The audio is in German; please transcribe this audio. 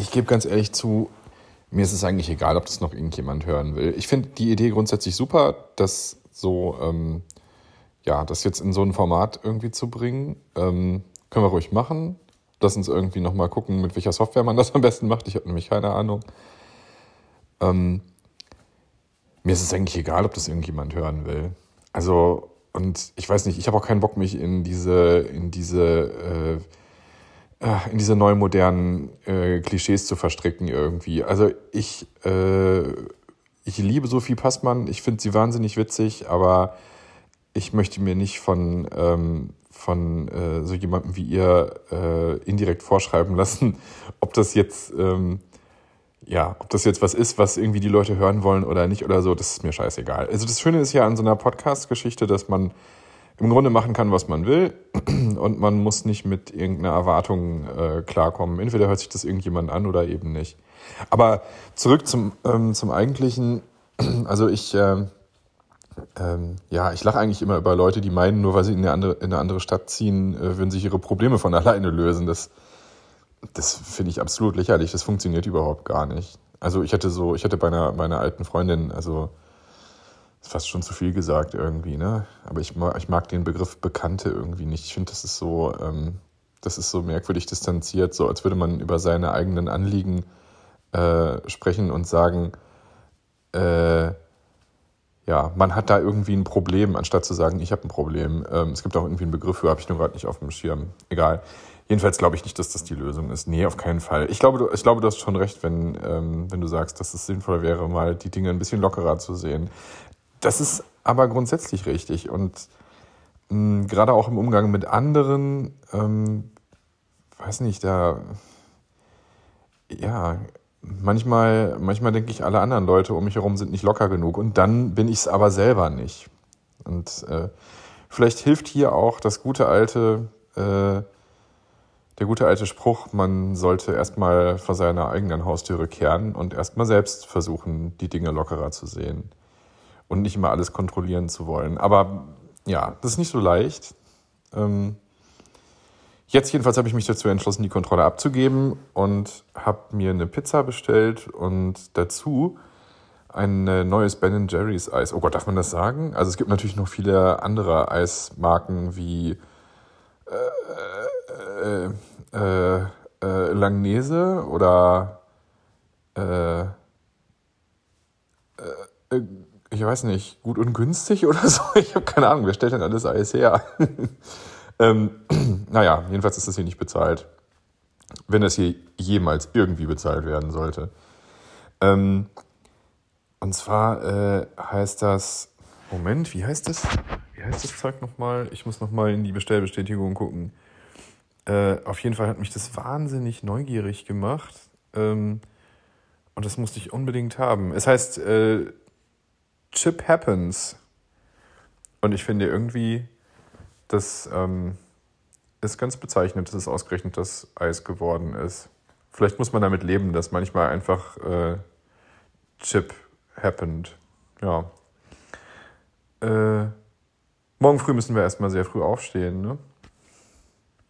ich gebe ganz ehrlich zu, mir ist es eigentlich egal, ob das noch irgendjemand hören will. Ich finde die Idee grundsätzlich super, das so, ähm, ja, das jetzt in so ein Format irgendwie zu bringen. Ähm, können wir ruhig machen. Lass uns irgendwie nochmal gucken, mit welcher Software man das am besten macht. Ich habe nämlich keine Ahnung. Ähm, mir ist es eigentlich egal, ob das irgendjemand hören will. Also, und ich weiß nicht, ich habe auch keinen Bock, mich in diese, in diese, äh, in diese neu modernen äh, Klischees zu verstricken irgendwie. Also ich, äh, ich liebe Sophie Passmann, ich finde sie wahnsinnig witzig, aber ich möchte mir nicht von, ähm, von äh, so jemandem wie ihr äh, indirekt vorschreiben lassen, ob das jetzt ähm, ja, ob das jetzt was ist, was irgendwie die Leute hören wollen oder nicht oder so, das ist mir scheißegal. Also das Schöne ist ja an so einer Podcast-Geschichte, dass man im Grunde machen kann, was man will und man muss nicht mit irgendeiner Erwartung äh, klarkommen. Entweder hört sich das irgendjemand an oder eben nicht. Aber zurück zum, ähm, zum eigentlichen, also ich, äh, ähm, ja, ich lache eigentlich immer über Leute, die meinen, nur weil sie in eine andere, in eine andere Stadt ziehen, äh, würden sich ihre Probleme von alleine lösen. Das das finde ich absolut lächerlich. Das funktioniert überhaupt gar nicht. Also ich hatte so, ich hatte bei einer, bei einer alten Freundin, also fast schon zu viel gesagt irgendwie, ne? Aber ich mag, ich mag den Begriff Bekannte irgendwie nicht. Ich finde, das ist so, ähm, das ist so merkwürdig distanziert, so als würde man über seine eigenen Anliegen äh, sprechen und sagen, äh, ja, man hat da irgendwie ein Problem, anstatt zu sagen, ich habe ein Problem. Ähm, es gibt auch irgendwie einen Begriff für, habe ich nur gerade nicht auf dem Schirm. Egal. Jedenfalls glaube ich nicht, dass das die Lösung ist. Nee, auf keinen Fall. Ich glaube, du, ich glaube, du hast schon recht, wenn, ähm, wenn du sagst, dass es sinnvoll wäre, mal die Dinge ein bisschen lockerer zu sehen. Das ist aber grundsätzlich richtig. Und mh, hm, gerade auch im Umgang mit anderen, ähm, weiß nicht, da, ja, manchmal, manchmal denke ich, alle anderen Leute um mich herum sind nicht locker genug. Und dann bin ich es aber selber nicht. Und äh, vielleicht hilft hier auch das gute alte, äh, der gute alte Spruch, man sollte erstmal vor seiner eigenen Haustüre kehren und erstmal selbst versuchen, die Dinge lockerer zu sehen und nicht immer alles kontrollieren zu wollen. Aber ja, das ist nicht so leicht. Ähm, jetzt jedenfalls habe ich mich dazu entschlossen, die Kontrolle abzugeben und habe mir eine Pizza bestellt und dazu ein neues Ben Jerry's Eis. Oh Gott, darf man das sagen? Also es gibt natürlich noch viele andere Eismarken wie äh, äh, äh, äh, Langnese oder äh, äh, äh, ich weiß nicht, gut und günstig oder so. Ich habe keine Ahnung, wer stellt denn alles Eis her? ähm, naja, jedenfalls ist das hier nicht bezahlt. Wenn das hier jemals irgendwie bezahlt werden sollte. Ähm, und zwar äh, heißt das, Moment, wie heißt das? Wie heißt das Zeug nochmal? Ich muss nochmal in die Bestellbestätigung gucken. Äh, auf jeden Fall hat mich das wahnsinnig neugierig gemacht. Ähm, und das musste ich unbedingt haben. Es heißt äh, Chip Happens. Und ich finde irgendwie, das ähm, ist ganz bezeichnend, dass es ausgerechnet das Eis geworden ist. Vielleicht muss man damit leben, dass manchmal einfach äh, Chip happened. Ja. Äh, morgen früh müssen wir erstmal sehr früh aufstehen, ne?